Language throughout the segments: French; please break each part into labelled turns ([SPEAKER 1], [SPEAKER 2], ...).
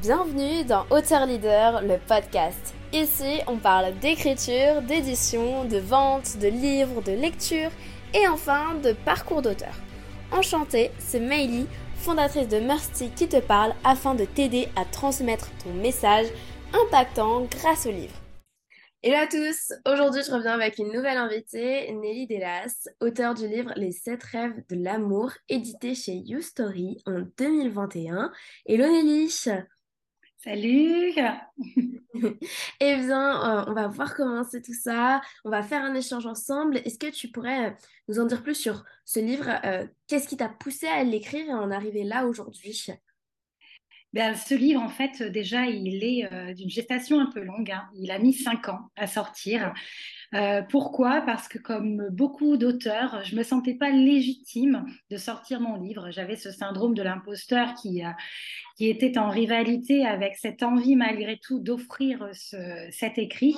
[SPEAKER 1] Bienvenue dans Auteur Leader, le podcast. Ici, on parle d'écriture, d'édition, de vente, de livres, de lecture et enfin de parcours d'auteur. Enchantée, c'est Meili, fondatrice de Mercy qui te parle afin de t'aider à transmettre ton message impactant grâce au livre. Hello à tous, aujourd'hui je reviens avec une nouvelle invitée, Nelly Delas, auteure du livre Les 7 rêves de l'amour, édité chez YouStory en 2021. Hello Nelly
[SPEAKER 2] Salut
[SPEAKER 1] Eh bien, euh, on va voir comment c'est tout ça. On va faire un échange ensemble. Est-ce que tu pourrais euh, nous en dire plus sur ce livre? Euh, Qu'est-ce qui t'a poussé à l'écrire et en arriver là aujourd'hui?
[SPEAKER 2] Ben, ce livre, en fait, déjà, il est d'une gestation un peu longue. Hein. Il a mis cinq ans à sortir. Euh, pourquoi? Parce que comme beaucoup d'auteurs, je me sentais pas légitime de sortir mon livre. J'avais ce syndrome de l'imposteur qui, euh, qui était en rivalité avec cette envie malgré tout d'offrir cet écrit.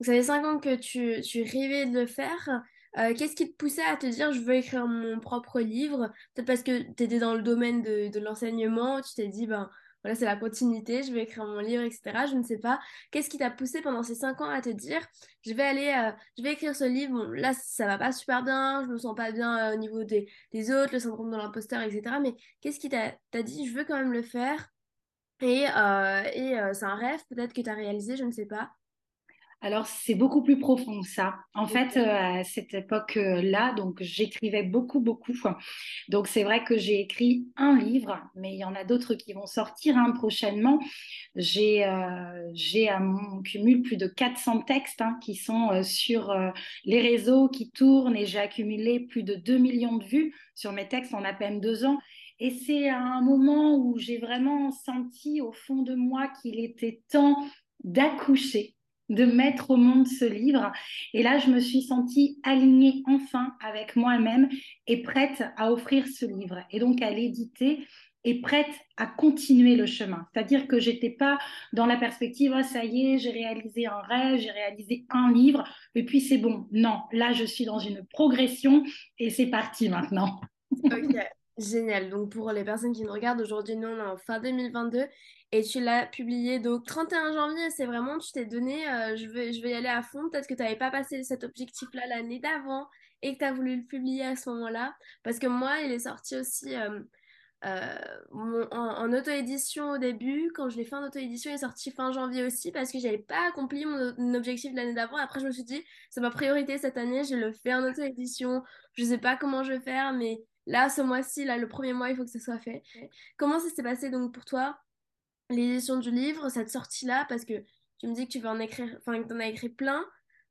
[SPEAKER 1] Ça fait cinq ans que tu, tu rêvais de le faire. Euh, qu'est-ce qui te poussait à te dire je veux écrire mon propre livre? Peut-être parce que tu étais dans le domaine de, de l'enseignement, tu t'es dit ben voilà, c'est la continuité, je vais écrire mon livre, etc. Je ne sais pas. Qu'est-ce qui t'a poussé pendant ces cinq ans à te dire, je vais aller, euh, je vais écrire ce livre. Bon, là, ça va pas super bien, je me sens pas bien euh, au niveau des, autres, le syndrome de l'imposteur, etc. Mais qu'est-ce qui t'a dit, je veux quand même le faire? Et, euh, et c'est un rêve peut-être que tu as réalisé, je ne sais pas.
[SPEAKER 2] Alors, c'est beaucoup plus profond que ça. En fait, euh, à cette époque-là, donc j'écrivais beaucoup, beaucoup. Donc, c'est vrai que j'ai écrit un livre, mais il y en a d'autres qui vont sortir hein, prochainement. J'ai euh, à mon cumul plus de 400 textes hein, qui sont euh, sur les réseaux, qui tournent, et j'ai accumulé plus de 2 millions de vues sur mes textes en à peine deux ans. Et c'est un moment où j'ai vraiment senti au fond de moi qu'il était temps d'accoucher de mettre au monde ce livre. Et là, je me suis sentie alignée enfin avec moi-même et prête à offrir ce livre et donc à l'éditer et prête à continuer le chemin. C'est-à-dire que j'étais pas dans la perspective, oh, ça y est, j'ai réalisé un rêve, j'ai réalisé un livre, et puis c'est bon. Non, là, je suis dans une progression et c'est parti maintenant.
[SPEAKER 1] Génial. Donc pour les personnes qui nous regardent, aujourd'hui, nous, on est en fin 2022 et tu l'as publié donc 31 janvier, c'est vraiment, tu t'es donné, euh, je, vais, je y aller à fond. Peut-être que tu n'avais pas passé cet objectif-là l'année d'avant et que tu as voulu le publier à ce moment-là. Parce que moi, il est sorti aussi euh, euh, en, auto-édition au début. Quand je l'ai fait en auto-édition, il est sorti fin janvier aussi parce que j'avais pas accompli mon, objectif l'année d'avant. Après, je me suis dit, c'est ma priorité cette année, je le fais en auto-édition. Je sais pas comment je vais faire, mais là, ce mois-ci, là, le premier mois, il faut que ce soit fait. Comment ça s'est passé donc pour toi l'édition du livre, cette sortie-là, parce que tu me dis que tu veux en écrire, enfin que tu en as écrit plein.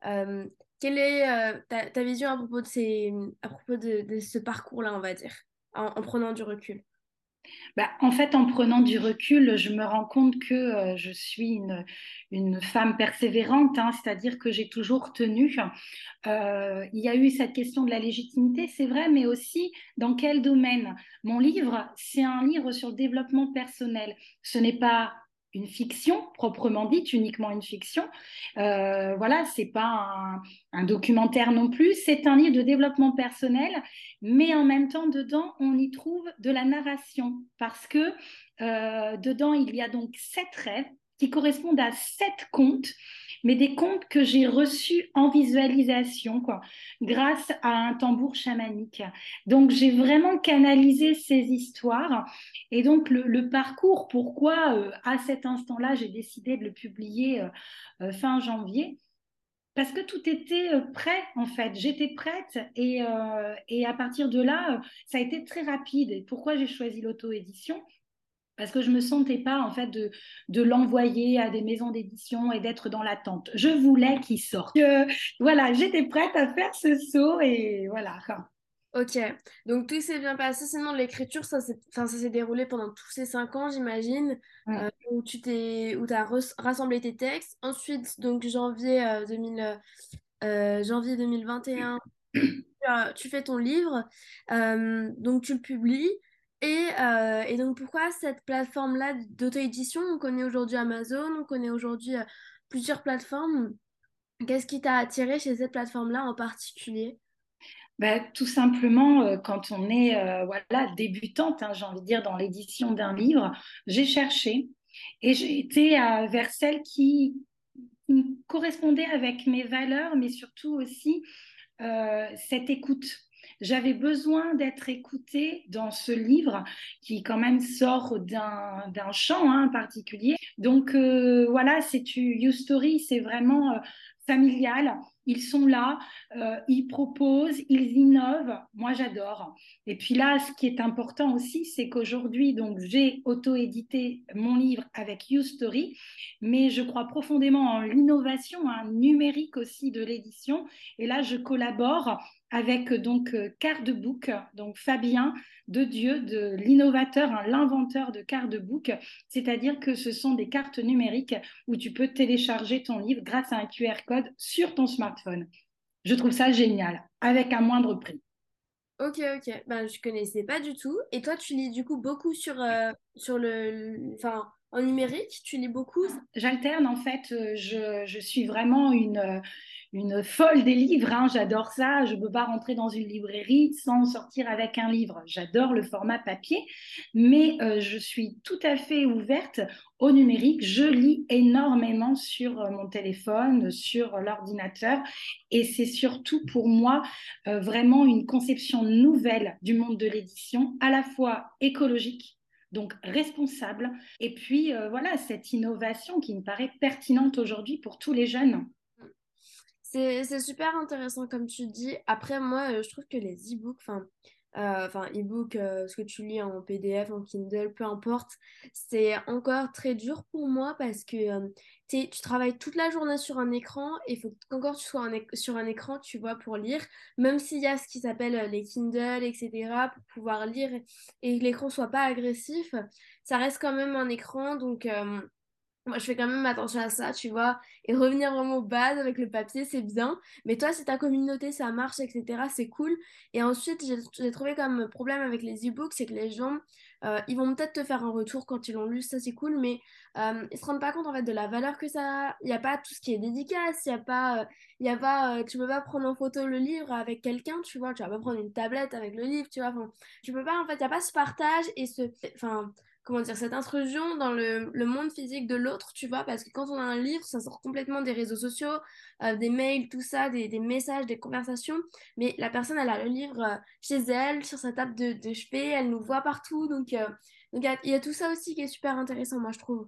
[SPEAKER 1] Euh, quelle est euh, ta, vision à propos de, ces, à propos de, ce parcours-là, on va dire, en prenant du recul?
[SPEAKER 2] Bah, en fait, en prenant du recul, je me rends compte que euh, je suis une, femme persévérante, hein, c'est-à-dire que j'ai toujours tenu. Euh, il y a eu cette question de la légitimité, c'est vrai, mais aussi dans quel domaine? Mon livre, c'est un livre sur le développement personnel. Ce n'est pas une fiction proprement dite, uniquement une fiction. Euh, voilà, c'est pas un, documentaire non plus. C'est un livre de développement personnel, mais en même temps dedans on y trouve de la narration parce que euh, dedans il y a donc sept rêves qui correspondent à sept contes mais des contes que j'ai reçus en visualisation, quoi, grâce à un tambour chamanique. Donc, j'ai vraiment canalisé ces histoires. Et donc, le, parcours, pourquoi euh, à cet instant-là, j'ai décidé de le publier euh, euh, fin janvier? Parce que tout était prêt en fait, j'étais prête et, et, à partir de là, ça a été très rapide. Et pourquoi j'ai choisi l'auto-édition? Parce que je ne me sentais pas en fait de, de l'envoyer à des maisons d'édition et d'être dans l'attente. Je voulais qu'il sorte. voilà, j'étais prête à faire ce saut et voilà.
[SPEAKER 1] Ok, donc tout s'est bien passé. Sinon, l'écriture, ça s'est déroulé pendant tous ces cinq ans, j'imagine, euh, où tu t'es, où as rassemblé tes textes. Ensuite, donc janvier, 2000, euh, euh, janvier 2021, tu, fais ton livre, donc tu le publies. Euh, et, donc, pourquoi cette plateforme-là d'auto-édition? On connaît aujourd'hui Amazon, on connaît aujourd'hui euh, plusieurs plateformes. Qu'est-ce qui t'a attiré chez cette plateforme-là en particulier?
[SPEAKER 2] Bah, tout simplement, euh, quand on est voilà, débutante, hein, j'ai envie de dire, dans l'édition d'un livre, j'ai cherché Et j'ai été vers celle qui, correspondait avec mes valeurs, mais surtout aussi cette écoute. J'avais besoin d'être écoutée dans ce livre qui quand même sort d'un champ hein, particulier. Donc voilà, c'est You Story, c'est vraiment familial. Ils sont là, euh, ils proposent, ils innovent. Moi, j'adore. Et puis là, ce qui est important aussi, c'est qu'aujourd'hui, donc, j'ai auto-édité mon livre avec YouStory, mais je crois profondément en l'innovation un numérique aussi de l'édition. Et là, je collabore avec donc Cardbook, donc Fabien de Dieu, de l'innovateur, hein, l'inventeur de Cardbook, c'est-à-dire que ce sont des cartes numériques où tu peux télécharger ton livre grâce à un QR code sur ton smartphone. Je trouve ça génial, avec un moindre prix.
[SPEAKER 1] Ok, ok. Ben, je connaissais pas du tout. Et toi, tu lis du coup beaucoup sur, euh, sur le, enfin, en numérique, tu lis beaucoup
[SPEAKER 2] J'alterne en fait. Euh, je, suis vraiment une, une folle des livres. Hein. J'adore ça. Je ne peux pas rentrer dans une librairie sans sortir avec un livre. J'adore le format papier, mais euh, je suis tout à fait ouverte au numérique. Je lis énormément sur euh, mon téléphone, sur l'ordinateur, et c'est surtout pour moi euh, vraiment une conception nouvelle du monde de l'édition, à la fois écologique donc responsable. Et puis voilà, cette innovation qui me paraît pertinente aujourd'hui pour tous les jeunes.
[SPEAKER 1] C'est super intéressant comme tu dis. Après, moi, euh, je trouve que les e-books, enfin, euh, enfin e-book, euh, ce que tu lis en PDF, en Kindle, peu importe, c'est encore très dur pour moi parce que tu travailles toute la journée sur un écran et il faut qu'encore tu sois sur un écran, tu vois, pour lire, même s'il y a ce qui s'appelle les Kindle, etc., pour pouvoir lire et, que l'écran soit pas agressif, ça reste quand même un écran, donc moi, je fais quand même attention à ça, tu vois. Et revenir vraiment aux bases avec le papier, c'est bien. Mais toi, si ta communauté, ça marche, etc., c'est cool. Et ensuite, j'ai trouvé comme problème avec les e-books, c'est que les gens, euh, ils vont peut-être te faire un retour quand ils l'ont lu, ça c'est cool, mais euh, ils se rendent pas compte en fait de la valeur que ça a. Il n'y a pas tout ce qui est dédicace, il n'y a pas, euh, il y a pas euh, tu peux pas prendre en photo le livre avec quelqu'un, tu vois. Tu vas pas prendre une tablette avec le livre, tu vois. Enfin, tu peux pas, en fait, il n'y a pas ce partage et ce. Enfin comment dire, cette intrusion dans le, monde physique de l'autre, tu vois, parce que quand on a un livre, ça sort complètement des réseaux sociaux, euh, des mails, tout ça, des, messages, des conversations, mais la personne, elle a le livre euh, chez elle, sur sa table de, de chevet, elle nous voit partout, donc euh, il y, a tout ça aussi qui est super intéressant, moi, je trouve.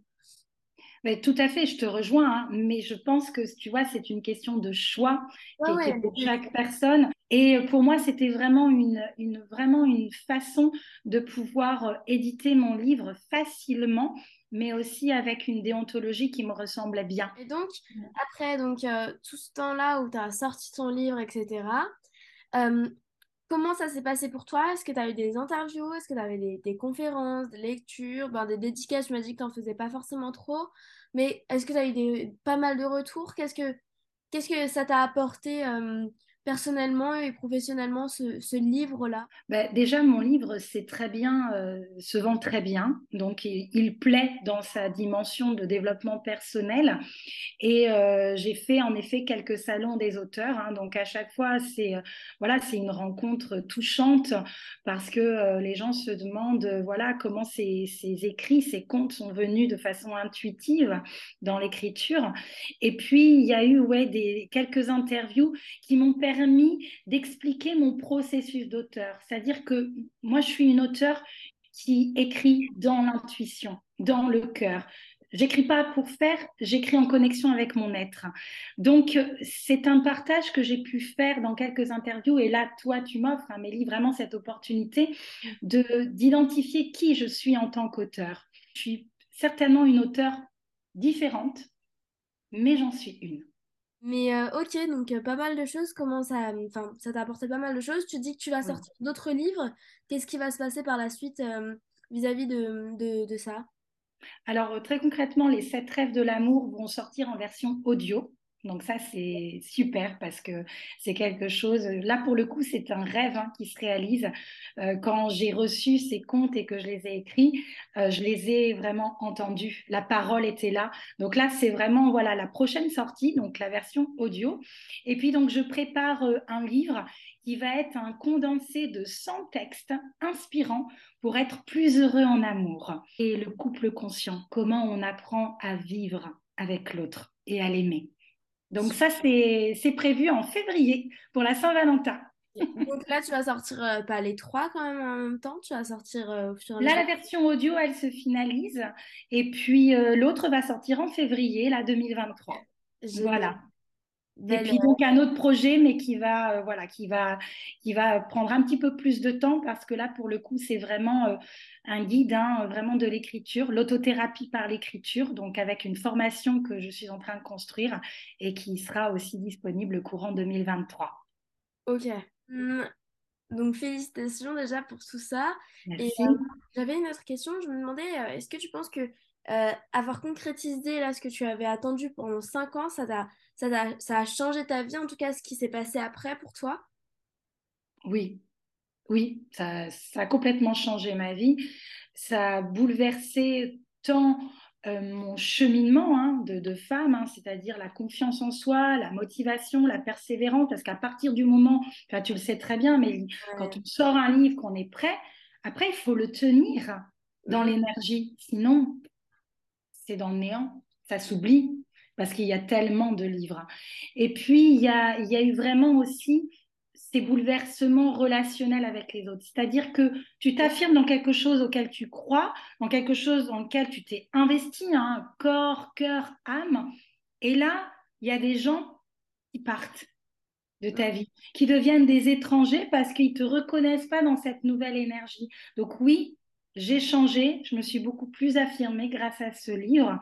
[SPEAKER 2] Mais tout à fait, je te rejoins, hein, mais je pense que tu vois, c'est une question de choix pour chaque personne. Et pour moi, c'était vraiment une, une, vraiment une façon de pouvoir euh, éditer mon livre facilement, mais aussi avec une déontologie qui me ressemblait bien.
[SPEAKER 1] Et donc, après donc, euh, tout ce temps-là où tu as sorti ton livre, etc., euh, comment ça s'est passé pour toi? Est-ce que tu as eu des interviews? Est-ce que tu avais des, conférences, des lectures, ben, des dédicaces Tu m'as dit que tu n'en faisais pas forcément trop. Mais est-ce que tu as eu des, pas mal de retours? Qu'est-ce que, qu'est-ce que ça t'a apporté personnellement et professionnellement ce, livre-là?
[SPEAKER 2] Bah, Déjà, mon livre, c'est très bien, euh, se vend très bien. Donc, il, plaît dans sa dimension de développement personnel. Et euh, j'ai fait en effet quelques salons des auteurs. Hein. donc, à chaque fois, c'est euh, voilà, c'est une rencontre touchante parce que les gens se demandent voilà comment ces, ces, écrits, ces contes sont venus de façon intuitive dans l'écriture. Et puis, il y a eu ouais, des, quelques interviews qui m'ont permis permis d'expliquer mon processus d'auteur. C'est-à-dire que moi, je suis une auteure qui écrit dans l'intuition, dans le cœur. J'écris pas pour faire, j'écris en connexion avec mon être. Donc, c'est un partage que j'ai pu faire dans quelques interviews. Et là, toi, tu m'offres, hein, Mélie, vraiment cette opportunité de d'identifier qui je suis en tant qu'auteur. Je suis certainement une auteure différente, mais j'en suis une.
[SPEAKER 1] Mais euh, ok, donc euh, pas mal de choses. Comment ça, enfin, ça t'a apporté pas mal de choses. Tu dis que tu vas sortir d'autres livres. Qu'est-ce qui va se passer par la suite euh, vis-à-vis de, de, ça?
[SPEAKER 2] Alors très concrètement, les sept rêves de l'amour vont sortir en version audio. Donc ça, c'est super parce que c'est quelque chose, là pour le coup, c'est un rêve hein, qui se réalise. Euh, quand j'ai reçu ces contes et que je les ai écrits, euh, je les ai vraiment entendus. La parole était là. Donc là, c'est vraiment voilà la prochaine sortie, donc la version audio. Et puis donc, je prépare euh, un livre qui va être un condensé de 100 textes inspirants pour être plus heureux en amour. Et le couple conscient, comment on apprend à vivre avec l'autre et à l'aimer. Donc ça, c'est prévu en février pour la Saint-Valentin.
[SPEAKER 1] Donc là, tu vas sortir euh, pas les trois quand même en même temps, tu vas sortir euh,
[SPEAKER 2] Là, la version audio, elle se finalise. Et puis euh, l'autre va sortir en février, la 2023. Voilà. Et puis donc un autre projet, mais qui va, voilà, qui va, qui va prendre un petit peu plus de temps parce que là, pour le coup, c'est vraiment un guide, hein, vraiment de l'écriture, l'autothérapie par l'écriture, donc avec une formation que je suis en train de construire et qui sera aussi disponible courant 2023.
[SPEAKER 1] Ok. Mmh. Donc félicitations déjà pour tout ça.
[SPEAKER 2] Merci.
[SPEAKER 1] Et euh, j'avais une autre question. Je me demandais, euh, est-ce que tu penses que euh, avoir concrétisé là ce que tu avais attendu pendant 5 ans, ça, a, ça, a, ça a changé ta vie, en tout cas ce qui s'est passé après pour toi?
[SPEAKER 2] Oui, oui, ça, ça, a complètement changé ma vie. Ça a bouleversé tant euh, mon cheminement hein, de, femme, hein, c'est-à-dire la confiance en soi, la motivation, la persévérance, parce qu'à partir du moment, tu le sais très bien, mais quand on sort un livre, qu'on est prêt, après, il faut le tenir dans l'énergie. Sinon, c'est dans le néant, ça s'oublie, parce qu'il y a tellement de livres. Et puis, il y a, y a eu vraiment aussi ces bouleversements relationnels avec les autres. C'est-à-dire que tu t'affirmes dans quelque chose auquel tu crois, dans quelque chose dans lequel tu t'es investi, hein, corps, cœur, âme. Et là, il y a des gens qui partent de ta vie, qui deviennent des étrangers parce qu'ils ne te reconnaissent pas dans cette nouvelle énergie. Donc oui, j'ai changé, je me suis beaucoup plus affirmée grâce à ce livre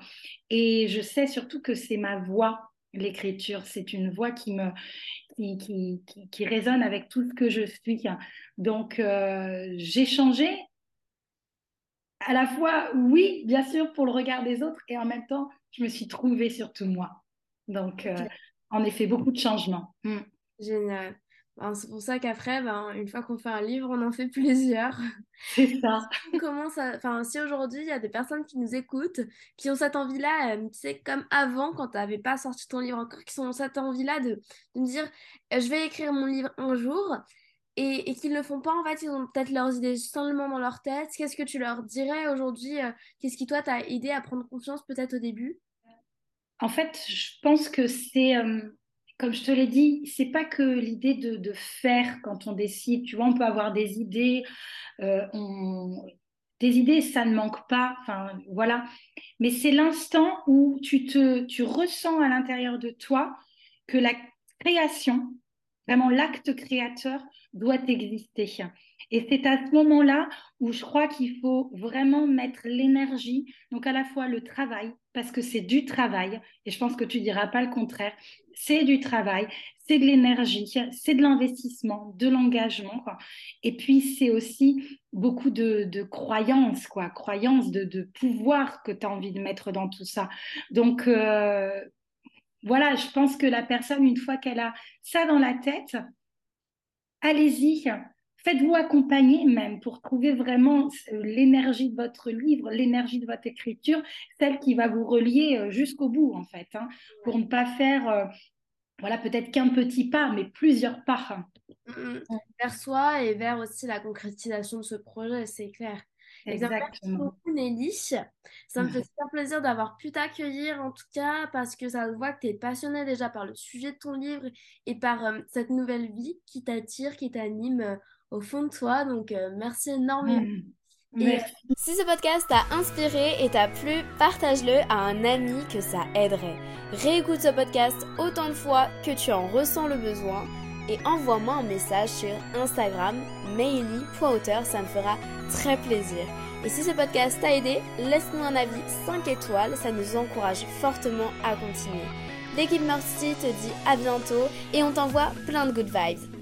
[SPEAKER 2] et je sais surtout que c'est ma voix l'écriture. C'est une voix qui me qui, qui, résonne avec tout ce que je suis. Donc, euh, j'ai changé à la fois, oui, bien sûr, pour le regard des autres, et en même temps, je me suis trouvée surtout moi. Donc, euh, en effet, beaucoup de changements.
[SPEAKER 1] Mm. Génial. Ben, c'est pour ça qu'après, ben, une fois qu'on fait un livre, on en fait plusieurs.
[SPEAKER 2] C'est ça.
[SPEAKER 1] Comment ça... Enfin, si aujourd'hui, il y a des personnes qui nous écoutent, qui ont cette envie-là, euh, tu sais, comme avant, quand tu n'avais pas sorti ton livre encore, qui ont cette envie-là de, de me dire, euh, je vais écrire mon livre un jour, et, et qu'ils ne le font pas, en fait, ils ont peut-être leurs idées seulement dans leur tête. Qu'est-ce que tu leur dirais aujourd'hui euh, Qu'est-ce qui, toi, t'a aidé à prendre confiance peut-être au début?
[SPEAKER 2] En fait, je pense que c'est comme je te l'ai dit, c'est pas que l'idée de, faire quand on décide. Tu vois, on peut avoir des idées, euh, des idées, ça ne manque pas. Enfin, voilà. Mais c'est l'instant où tu te, tu ressens à l'intérieur de toi que la création, vraiment l'acte créateur, doit exister. Et c'est à ce moment-là où je crois qu'il faut vraiment mettre l'énergie, donc à la fois le travail, parce que c'est du travail, et je pense que tu diras pas le contraire, c'est du travail, c'est de l'énergie, c'est de l'investissement, de l'engagement, et puis c'est aussi beaucoup de, croyances, quoi, croyances de, pouvoir que tu as envie de mettre dans tout ça. Donc, euh, voilà, je pense que la personne, une fois qu'elle a ça dans la tête, allez-y, Faites-vous accompagner même pour trouver vraiment euh, l'énergie de votre livre, l'énergie de votre écriture, celle qui va vous relier euh, jusqu'au bout en fait, hein, pour ne pas faire, euh, voilà, peut-être qu'un petit pas, mais plusieurs pas. Hein.
[SPEAKER 1] Mmh, mmh. Vers soi et vers aussi la concrétisation de ce projet, c'est clair.
[SPEAKER 2] Exactement.
[SPEAKER 1] Merci beaucoup Nelly. Ça me fait super plaisir d'avoir pu t'accueillir en tout cas parce que ça se voit que tu es passionnée déjà par le sujet de ton livre et par cette nouvelle vie qui t'attire, qui t'anime au fond de toi. Donc, euh, merci énormément.
[SPEAKER 2] Hmm. Euh,
[SPEAKER 1] si ce podcast t'a inspiré et t'a plu, partage-le à un ami que ça aiderait. Réécoute ce podcast autant de fois que tu en ressens le besoin et envoie-moi un message sur Instagram, maily.auteur, ça me fera très plaisir. Et si ce podcast t'a aidé, laisse-nous un avis 5 étoiles, ça nous encourage fortement à continuer. L'équipe Mercy te dit à bientôt et on t'envoie plein de good vibes.